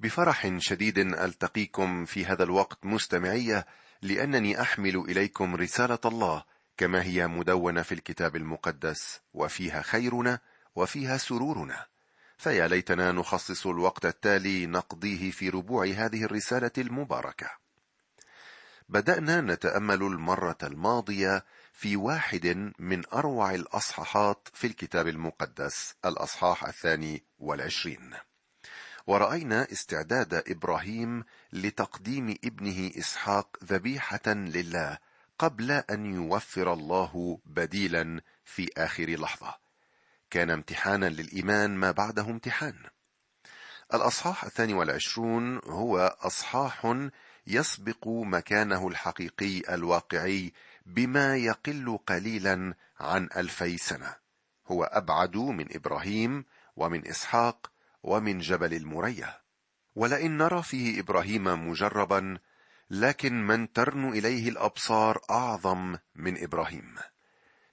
بفرح شديد ألتقيكم في هذا الوقت مستمعيه لأنني أحمل إليكم رسالة الله كما هي مدونة في الكتاب المقدس وفيها خيرنا وفيها سرورنا. فيا ليتنا نخصص الوقت التالي نقضيه في ربوع هذه الرسالة المباركة. بدأنا نتأمل المرة الماضية في واحد من أروع الأصحاحات في الكتاب المقدس الأصحاح الثاني والعشرين. ورأينا استعداد إبراهيم لتقديم ابنه إسحاق ذبيحة لله قبل أن يوفر الله بديلا في آخر لحظة. كان امتحانا للإيمان ما بعده امتحان. الأصحاح الثاني والعشرون هو أصحاح يسبق مكانه الحقيقي الواقعي بما يقل قليلا عن ألفي سنة. هو أبعد من إبراهيم ومن إسحاق ومن جبل المريا. ولئن نرى فيه إبراهيم مجربا لكن من ترن إليه الأبصار أعظم من إبراهيم.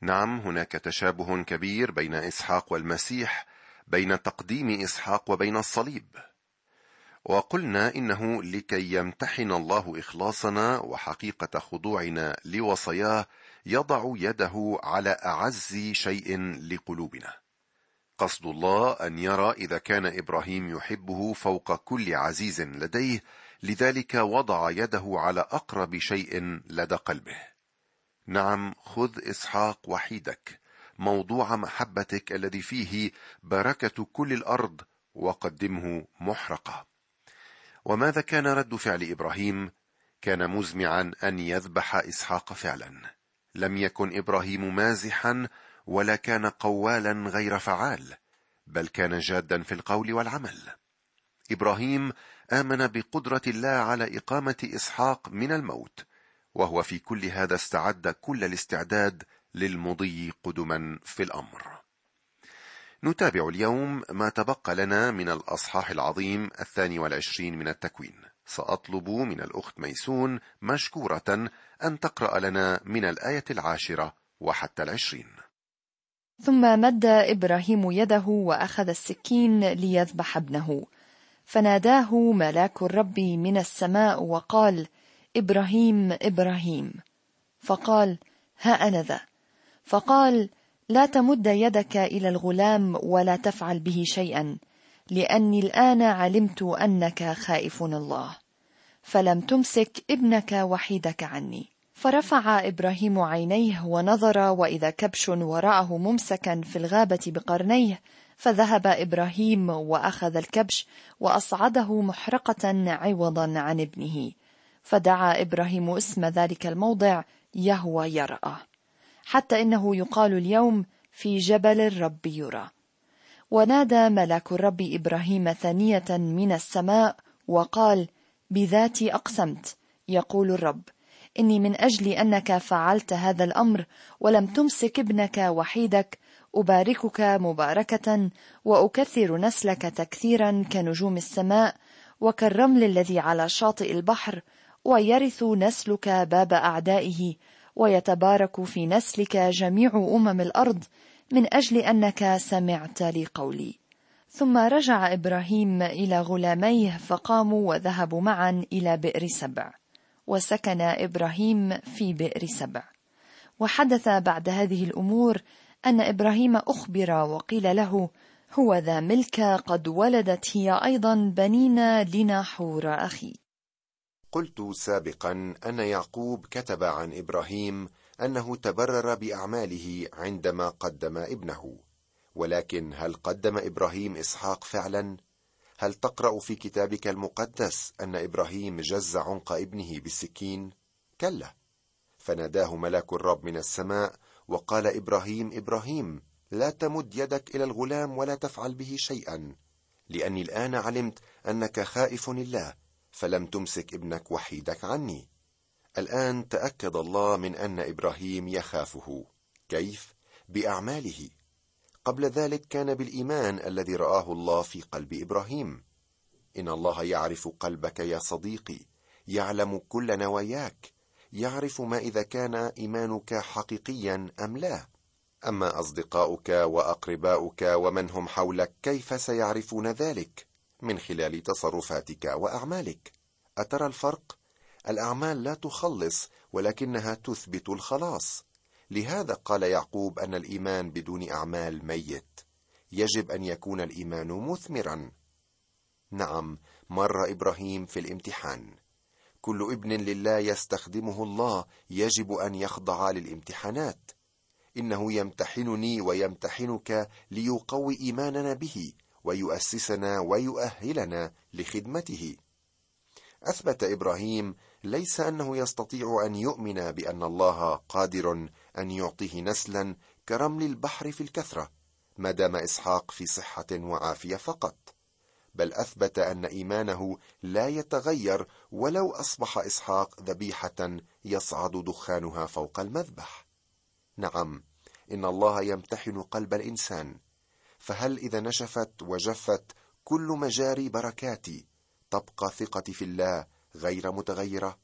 نعم هناك تشابه كبير بين إسحاق والمسيح بين تقديم إسحاق وبين الصليب. وقلنا إنه لكي يمتحن الله إخلاصنا وحقيقة خضوعنا لوصاياه يضع يده على أعز شيء لقلوبنا. قصد الله أن يرى إذا كان إبراهيم يحبه فوق كل عزيز لديه لذلك وضع يده على أقرب شيء لدى قلبه. نعم خذ إسحاق وحيدك موضوع محبتك الذي فيه بركة كل الأرض وقدمه محرقة. وماذا كان رد فعل إبراهيم؟ كان مزمعا أن يذبح إسحاق فعلا. لم يكن إبراهيم مازحا ولا كان قوالا غير فعال بل كان جادا في القول والعمل. إبراهيم آمن بقدرة الله على إقامة إسحاق من الموت وهو في كل هذا استعد كل الاستعداد للمضي قدما في الأمر. نتابع اليوم ما تبقى لنا من الأصحاح العظيم الثاني والعشرين من التكوين. سأطلب من الأخت ميسون مشكورة أن تقرأ لنا من الآية العاشرة وحتى العشرين. ثم مد إبراهيم يده وأخذ السكين ليذبح ابنه. فناداه ملاك الرب من السماء وقال إبراهيم إبراهيم. فقال ها أنا ذا. فقال لا تمد يدك إلى الغلام ولا تفعل به شيئا لأني الآن علمت أنك خائف الله. فلم تمسك ابنك وحيدك عني. فرفع إبراهيم عينيه ونظر وإذا كبش وراءه ممسكا في الغابة بقرنيه فذهب إبراهيم وأخذ الكبش وأصعده محرقة عوضا عن ابنه. فدعا إبراهيم اسم ذلك الموضع يهوى يرأى. حتى إنه يقال اليوم في جبل الرب يرى. ونادى ملاك الرب إبراهيم ثانية من السماء وقال بذاتي أقسمت يقول الرب إني من أجل أنك فعلت هذا الأمر ولم تمسك ابنك وحيدك أباركك مباركة وأكثر نسلك تكثيرا كنجوم السماء وكالرمل الذي على شاطئ البحر ويرث نسلك باب أعدائه ويتبارك في نسلك جميع أمم الأرض من أجل أنك سمعت لقولي. ثم رجع إبراهيم إلى غلاميه فقاموا وذهبوا معا إلى بئر سبع. وسكن إبراهيم في بئر سبع. وحدث بعد هذه الأمور أن إبراهيم أخبر وقيل له هو ذا ملك قد ولدت هي أيضا بنين لناحور أخي. قلت سابقا أن يعقوب كتب عن إبراهيم أنه تبرر بأعماله عندما قدم ابنه. ولكن هل قدم إبراهيم إسحاق فعلا؟ هل تقرأ في كتابك المقدس أن إبراهيم جز عنق ابنه بالسكين؟ كلا. فناداه ملاك الرب من السماء وقال إبراهيم إبراهيم لا تمد يدك إلى الغلام ولا تفعل به شيئا لأني الآن علمت أنك خائف الله فلم تمسك ابنك وحيدك عني. الآن تأكد الله من أن إبراهيم يخافه. كيف؟ بأعماله. قبل ذلك كان بالإيمان الذي رآه الله في قلب إبراهيم. إن الله يعرف قلبك يا صديقي يعلم كل نواياك يعرف ما إذا كان إيمانك حقيقيا أم لا. أما أصدقاؤك وأقرباؤك ومن هم حولك كيف سيعرفون ذلك؟ من خلال تصرفاتك وأعمالك. أترى الفرق؟ الأعمال لا تخلص ولكنها تثبت الخلاص. لهذا قال يعقوب أن الإيمان بدون أعمال ميت. يجب أن يكون الإيمان مثمرا. نعم مر إبراهيم في الامتحان. كل ابن لله يستخدمه الله يجب أن يخضع للامتحانات. إنه يمتحنني ويمتحنك ليقوي إيماننا به ويؤسسنا ويؤهلنا لخدمته. أثبت إبراهيم ليس أنه يستطيع أن يؤمن بأن الله قادر أن يعطيه نسلا كرمل البحر في الكثرة ما دام إسحاق في صحة وعافية فقط. بل أثبت أن إيمانه لا يتغير ولو أصبح إسحاق ذبيحة يصعد دخانها فوق المذبح. نعم إن الله يمتحن قلب الإنسان. فهل إذا نشفت وجفت كل مجاري بركاتي تبقى ثقتي في الله غير متغيرة؟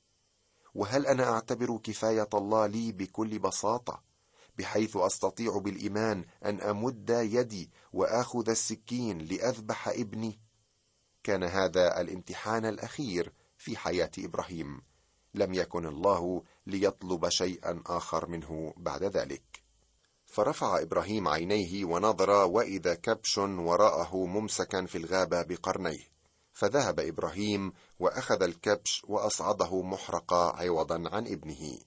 وهل أنا أعتبر كفاية الله لي بكل بساطة بحيث أستطيع بالإيمان أن أمد يدي وآخذ السكين لأذبح ابني؟ كان هذا الامتحان الأخير في حياة إبراهيم. لم يكن الله ليطلب شيئا آخر منه بعد ذلك. فرفع إبراهيم عينيه ونظر وإذا كبش وراءه ممسكا في الغابة بقرنيه. فذهب إبراهيم وأخذ الكبش وأصعده محرقا عوضا عن ابنه.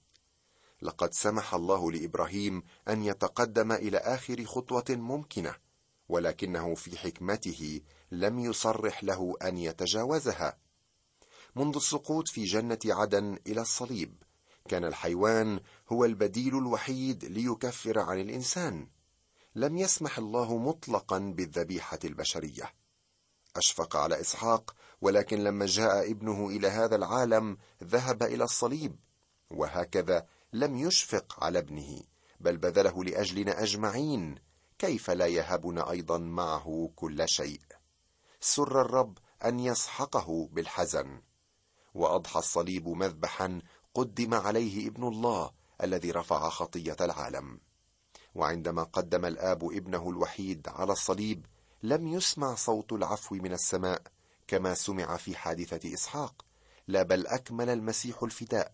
لقد سمح الله لإبراهيم أن يتقدم إلى آخر خطوة ممكنة ولكنه في حكمته لم يصرح له أن يتجاوزها. منذ السقوط في جنة عدن إلى الصليب كان الحيوان هو البديل الوحيد ليكفر عن الإنسان. لم يسمح الله مطلقا بالذبيحة البشرية. أشفق على إسحاق ولكن لما جاء ابنه إلى هذا العالم ذهب إلى الصليب وهكذا لم يشفق على ابنه بل بذله لأجلنا أجمعين كيف لا يهبنا أيضا معه كل شيء؟ سر الرب أن يسحقه بالحزن. وأضحى الصليب مذبحا قدم عليه ابن الله الذي رفع خطية العالم. وعندما قدم الآب ابنه الوحيد على الصليب لم يسمع صوت العفو من السماء كما سمع في حادثة إسحاق لا بل أكمل المسيح الفداء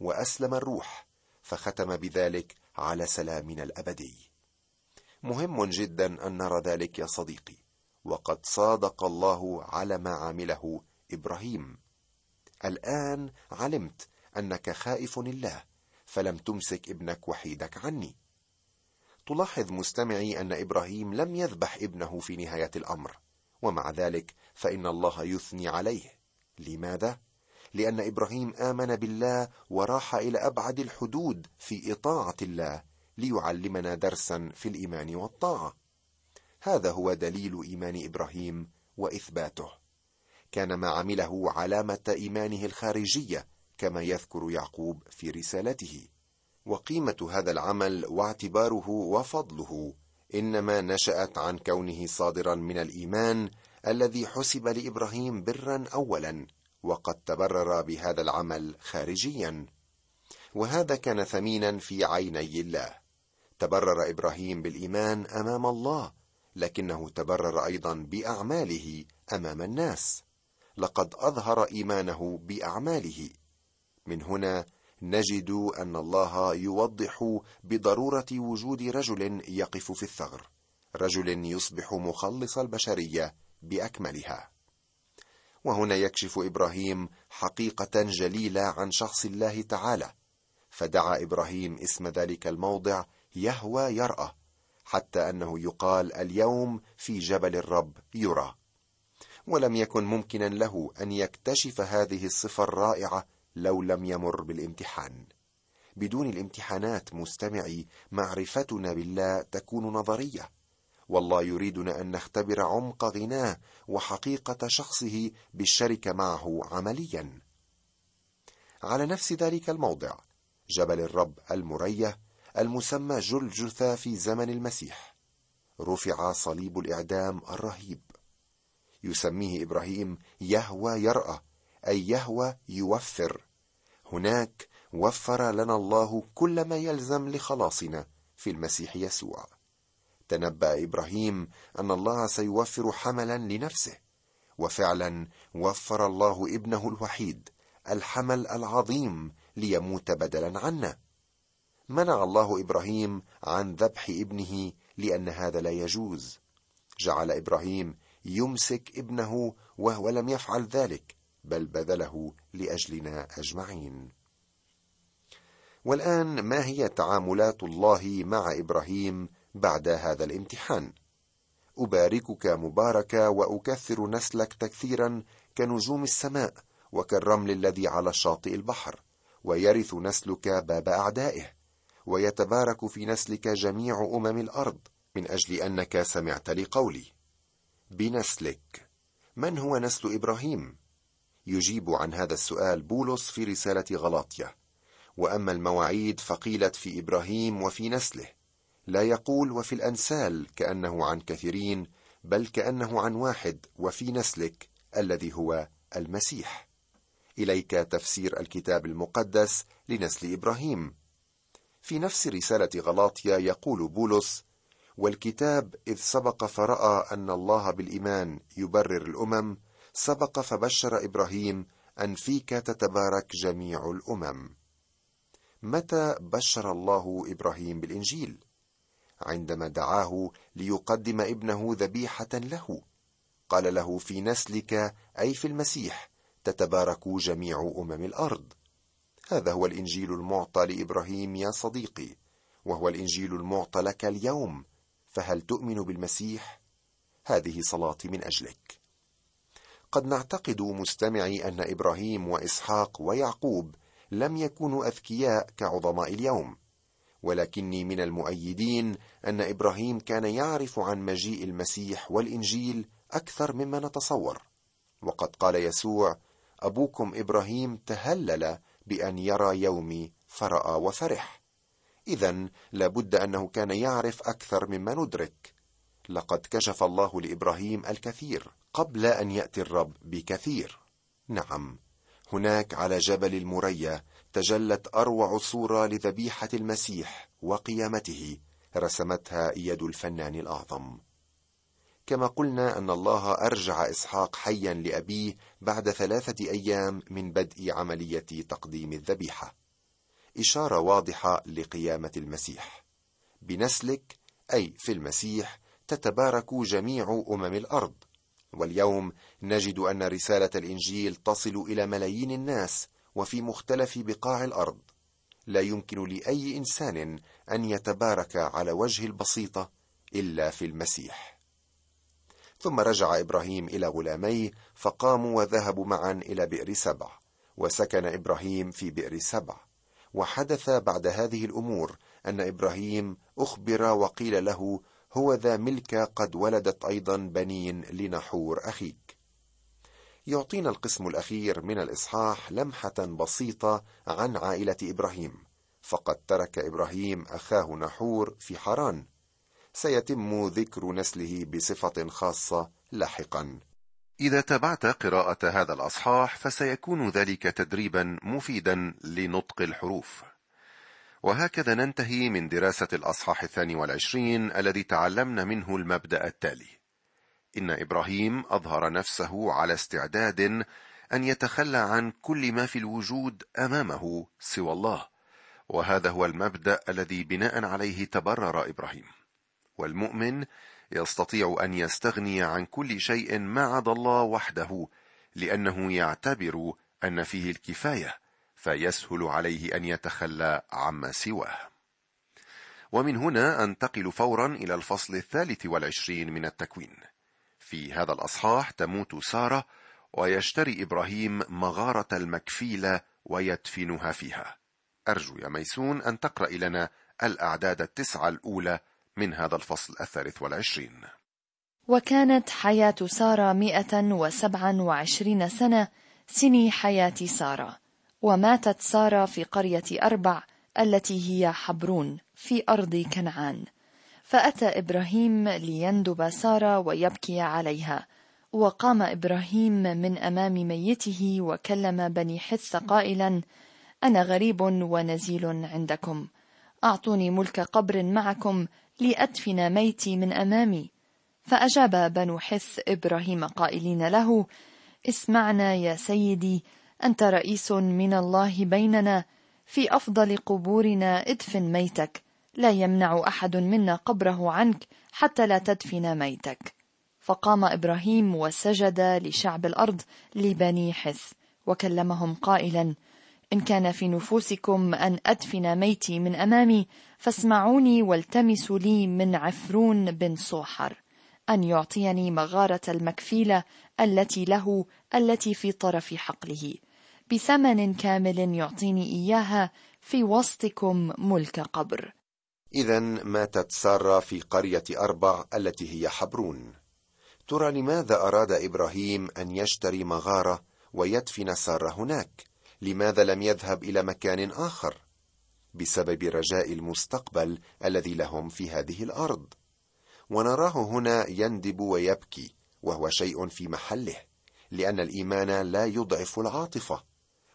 وأسلم الروح فختم بذلك على سلامنا الأبدي. مهم جدا أن نرى ذلك يا صديقي وقد صادق الله على ما عمله إبراهيم. الآن علمت أنك خائف الله فلم تمسك ابنك وحيدك عني. تلاحظ مستمعي أن إبراهيم لم يذبح ابنه في نهاية الأمر ومع ذلك فإن الله يثني عليه. لماذا؟ لأن إبراهيم آمن بالله وراح إلى أبعد الحدود في إطاعة الله ليعلمنا درسا في الإيمان والطاعة. هذا هو دليل إيمان إبراهيم وإثباته. كان ما عمله علامة إيمانه الخارجية كما يذكر يعقوب في رسالته. وقيمة هذا العمل واعتباره وفضله إنما نشأت عن كونه صادرا من الإيمان الذي حسب لإبراهيم برا اولا وقد تبرر بهذا العمل خارجيا. وهذا كان ثمينا في عيني الله. تبرر إبراهيم بالإيمان أمام الله لكنه تبرر أيضا بأعماله أمام الناس. لقد أظهر إيمانه بأعماله. من هنا نجد أن الله يوضح بضرورة وجود رجل يقف في الثغر رجل يصبح مخلص البشرية بأكملها. وهنا يكشف إبراهيم حقيقة جليلة عن شخص الله تعالى فدعا إبراهيم اسم ذلك الموضع يهوى يرأى حتى أنه يقال اليوم في جبل الرب يرى. ولم يكن ممكنا له أن يكتشف هذه الصفة الرائعة لو لم يمر بالامتحان. بدون الامتحانات مستمعي معرفتنا بالله تكون نظرية. والله يريدنا أن نختبر عمق غناه وحقيقة شخصه بالشركة معه عمليا. على نفس ذلك الموضع جبل الرب المرية المسمى جلجثا في زمن المسيح. رفع صليب الإعدام الرهيب. يسميه إبراهيم يهوى يرأى اي يهوى يوفر. هناك وفر لنا الله كل ما يلزم لخلاصنا في المسيح يسوع. تنبأ إبراهيم أن الله سيوفر حملا لنفسه وفعلا وفر الله ابنه الوحيد الحمل العظيم ليموت بدلا عنا. منع الله إبراهيم عن ذبح ابنه لأن هذا لا يجوز. جعل إبراهيم يمسك ابنه وهو لم يفعل ذلك. بل بذله لأجلنا أجمعين. والآن ما هي تعاملات الله مع إبراهيم بعد هذا الامتحان؟ أباركك مباركه وأكثر نسلك تكثيرا كنجوم السماء وكالرمل الذي على شاطئ البحر ويرث نسلك باب أعدائه ويتبارك في نسلك جميع أمم الأرض من أجل أنك سمعت لقولي. بنسلك. من هو نسل إبراهيم؟ يجيب عن هذا السؤال بولس في رسالة غلاطيا وأما المواعيد فقيلت في إبراهيم وفي نسله. لا يقول وفي الانسال كأنه عن كثيرين بل كأنه عن واحد وفي نسلك الذي هو المسيح. إليك تفسير الكتاب المقدس لنسل إبراهيم. في نفس رسالة غلاطيا يقول بولس والكتاب إذ سبق فراى أن الله بالإيمان يبرر الأمم سبق فبشر إبراهيم أن فيك تتبارك جميع الأمم. متى بشر الله إبراهيم بالإنجيل؟ عندما دعاه ليقدم ابنه ذبيحة له. قال له في نسلك أي في المسيح تتبارك جميع أمم الأرض. هذا هو الإنجيل المعطى لإبراهيم يا صديقي وهو الإنجيل المعطى لك اليوم فهل تؤمن بالمسيح؟ هذه صلاتي من أجلك. قد نعتقد مستمعي أن إبراهيم وإسحاق ويعقوب لم يكونوا أذكياء كعظماء اليوم. ولكني من المؤيدين أن إبراهيم كان يعرف عن مجيء المسيح والإنجيل أكثر مما نتصور. وقد قال يسوع أبوكم إبراهيم تهلل بأن يرى يومي فرأى وفرح. اذا لابد أنه كان يعرف أكثر مما ندرك. لقد كشف الله لإبراهيم الكثير قبل أن يأتي الرب بكثير. نعم هناك على جبل المريا تجلت أروع صورة لذبيحة المسيح وقيامته رسمتها يد الفنان الأعظم. كما قلنا أن الله أرجع إسحاق حيا لأبيه بعد ثلاثة أيام من بدء عملية تقديم الذبيحة. إشارة واضحة لقيامة المسيح. بنسلك أي في المسيح تتبارك جميع أمم الأرض. واليوم نجد أن رسالة الإنجيل تصل إلى ملايين الناس وفي مختلف بقاع الأرض. لا يمكن لأي إنسان أن يتبارك على وجه البسيطة إلا في المسيح. ثم رجع إبراهيم إلى غلاميه فقاموا وذهبوا معا إلى بئر سبع. وسكن إبراهيم في بئر سبع. وحدث بعد هذه الأمور أن إبراهيم أخبر وقيل له هو ذا ملك قد ولدت أيضا بنين لنحور أخيك. يعطينا القسم الأخير من الإصحاح لمحة بسيطة عن عائلة إبراهيم. فقد ترك إبراهيم أخاه نحور في حران. سيتم ذكر نسله بصفة خاصة لاحقا. إذا تابعت قراءة هذا الأصحاح فسيكون ذلك تدريبا مفيدا لنطق الحروف. وهكذا ننتهي من دراسة الأصحاح الثاني والعشرين الذي تعلمنا منه المبدأ التالي. إن إبراهيم أظهر نفسه على استعداد أن يتخلى عن كل ما في الوجود أمامه سوى الله. وهذا هو المبدأ الذي بناء عليه تبرر إبراهيم. والمؤمن يستطيع أن يستغني عن كل شيء ما عدا الله وحده لأنه يعتبر أن فيه الكفاية فيسهل عليه أن يتخلى عما سواه. ومن هنا أنتقل فورا إلى الفصل الثالث والعشرين من التكوين. في هذا الأصحاح تموت سارة ويشتري إبراهيم مغارة المكفيله ويدفنها فيها. أرجو يا ميسون أن تقرأ لنا الأعداد التسعة الأولى من هذا الفصل الثالث والعشرين. وكانت حياة سارة مئة وسبعا وعشرين سنة سني حياة سارة. وماتت سارة في قرية أربع التي هي حبرون في أرض كنعان. فأتى إبراهيم ليندب سارة ويبكي عليها. وقام إبراهيم من أمام ميته وكلم بني حث قائلا أنا غريب ونزيل عندكم. أعطوني ملك قبر معكم لأدفن ميتي من أمامي. فأجاب بنو حث إبراهيم قائلين له اسمعنا يا سيدي أنت رئيس من الله بيننا في أفضل قبورنا ادفن ميتك. لا يمنع أحد منا قبره عنك حتى لا تدفن ميتك. فقام إبراهيم وسجد لشعب الأرض لبني حث وكلمهم قائلا إن كان في نفوسكم أن أدفن ميتي من أمامي فاسمعوني والتمسوا لي من عفرون بن صوحر أن يعطيني مغارة المكفيلة التي له التي في طرف حقله. بثمن كامل يعطيني إياها في وسطكم ملك قبر. إذا ماتت سارة في قرية أربع التي هي حبرون. ترى لماذا أراد إبراهيم أن يشتري مغارة ويدفن سارة هناك؟ لماذا لم يذهب إلى مكان آخر؟ بسبب رجاء المستقبل الذي لهم في هذه الأرض. ونراه هنا يندب ويبكي وهو شيء في محله لأن الإيمان لا يضعف العاطفة.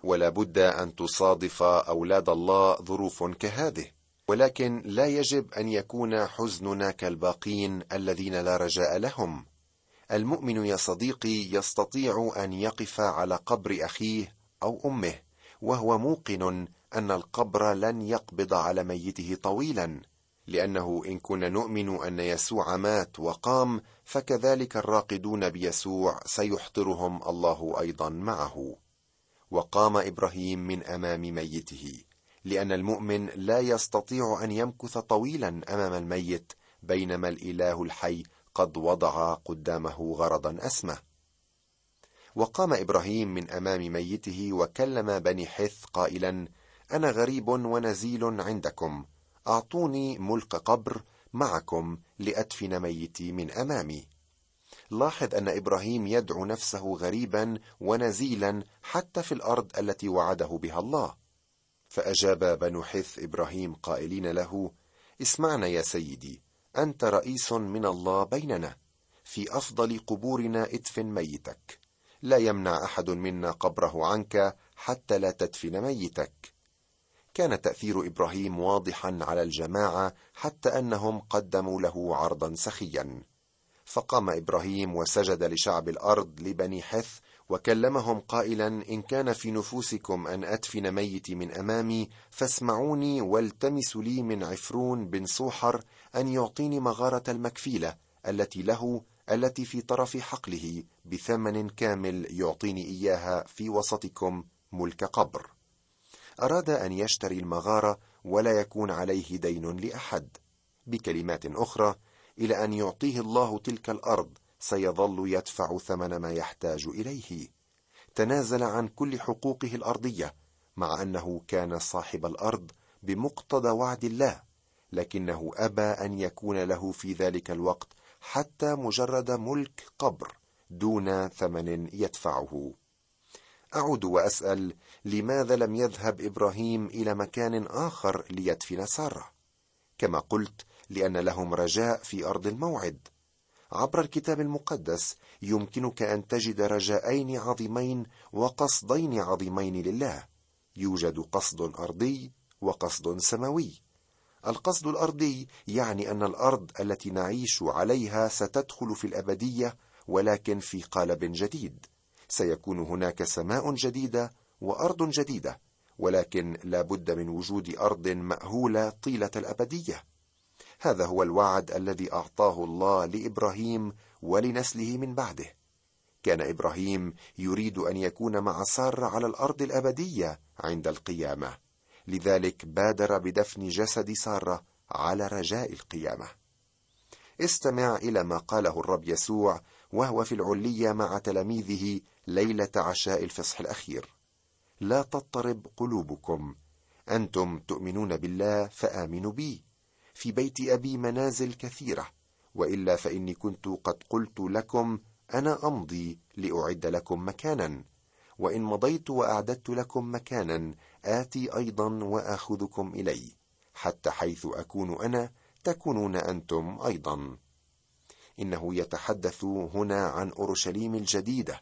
ولا بد أن تصادف أولاد الله ظروف كهذه. ولكن لا يجب أن يكون حزننا كالباقين الذين لا رجاء لهم. المؤمن يا صديقي يستطيع أن يقف على قبر أخيه أو أمه وهو موقن أن القبر لن يقبض على ميته طويلا لأنه إن كنا نؤمن أن يسوع مات وقام فكذلك الراقدون بيسوع سيحضرهم الله أيضا معه. وقام إبراهيم من أمام ميته لأن المؤمن لا يستطيع أن يمكث طويلا أمام الميت بينما الإله الحي قد وضع قدامه غرضا أسمى. وقام إبراهيم من أمام ميته وكلم بني حث قائلا أنا غريب ونزيل عندكم أعطوني ملك قبر معكم لأدفن ميتي من أمامي. لاحظ أن إبراهيم يدعو نفسه غريبا ونزيلا حتى في الأرض التي وعده بها الله. فأجاب بنو حث إبراهيم قائلين له اسمعنا يا سيدي أنت رئيس من الله بيننا في أفضل قبورنا ادفن ميتك. لا يمنع أحد منا قبره عنك حتى لا تدفن ميتك. كان تأثير إبراهيم واضحا على الجماعة حتى أنهم قدموا له عرضا سخيا. فقام إبراهيم وسجد لشعب الأرض لبني حث وكلمهم قائلا إن كان في نفوسكم أن أدفن ميتي من أمامي فاسمعوني والتمسوا لي من عفرون بن صوحر أن يعطيني مغارة المكفيلة التي له التي في طرف حقله بثمن كامل يعطيني إياها في وسطكم ملك قبر. أراد أن يشتري المغارة ولا يكون عليه دين لأحد. بكلمات أخرى إلى أن يعطيه الله تلك الأرض سيظل يدفع ثمن ما يحتاج إليه. تنازل عن كل حقوقه الأرضية مع أنه كان صاحب الأرض بمقتضى وعد الله لكنه أبى أن يكون له في ذلك الوقت حتى مجرد ملك قبر دون ثمن يدفعه. أعود وأسأل لماذا لم يذهب إبراهيم إلى مكان آخر ليدفن سارة؟ كما قلت لأن لهم رجاء في أرض الموعد. عبر الكتاب المقدس يمكنك أن تجد رجاءين عظيمين وقصدين عظيمين لله. يوجد قصد أرضي وقصد سماوي. القصد الأرضي يعني أن الأرض التي نعيش عليها ستدخل في الأبدية ولكن في قالب جديد. سيكون هناك سماء جديدة وأرض جديدة ولكن لا بد من وجود أرض مأهولة طيلة الأبدية. هذا هو الوعد الذي أعطاه الله لإبراهيم ولنسله من بعده. كان إبراهيم يريد أن يكون مع سارة على الأرض الأبدية عند القيامة. لذلك بادر بدفن جسد سارة على رجاء القيامة. استمع إلى ما قاله الرب يسوع وهو في العلية مع تلاميذه ليلة عشاء الفصح الأخير. لا تضطرب قلوبكم. أنتم تؤمنون بالله فآمنوا بي. في بيت أبي منازل كثيرة وإلا فإني كنت قد قلت لكم أنا أمضي لأعد لكم مكانا وإن مضيت وأعددت لكم مكانا آتي أيضا وأخذكم إلي حتى حيث أكون أنا تكونون أنتم أيضا. إنه يتحدث هنا عن أورشليم الجديدة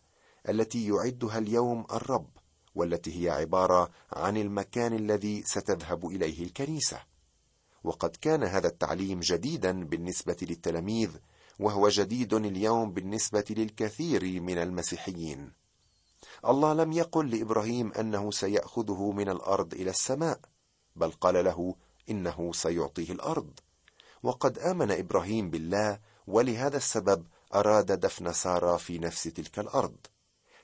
التي يعدها اليوم الرب والتي هي عبارة عن المكان الذي ستذهب إليه الكنيسة. وقد كان هذا التعليم جديدا بالنسبة للتلاميذ وهو جديد اليوم بالنسبة للكثير من المسيحيين. الله لم يقل لإبراهيم أنه سيأخذه من الأرض إلى السماء بل قال له إنه سيعطيه الأرض. وقد آمن إبراهيم بالله ولهذا السبب أراد دفن سارة في نفس تلك الأرض.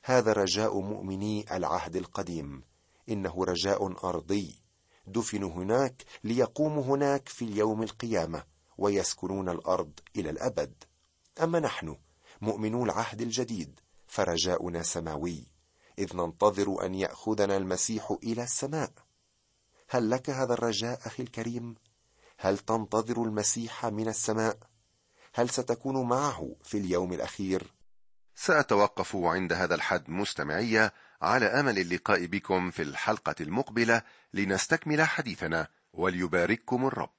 هذا رجاء مؤمني العهد القديم إنه رجاء أرضي. دفنوا هناك ليقوموا هناك في اليوم القيامة ويسكنون الأرض إلى الأبد. أما نحن مؤمنو العهد الجديد فرجاؤنا سماوي إذ ننتظر أن يأخذنا المسيح إلى السماء. هل لك هذا الرجاء أخي الكريم؟ هل تنتظر المسيح من السماء؟ هل ستكون معه في اليوم الأخير؟ سأتوقف عند هذا الحد مستمعيه على أمل اللقاء بكم في الحلقة المقبلة لنستكمل حديثنا وليبارككم الرب.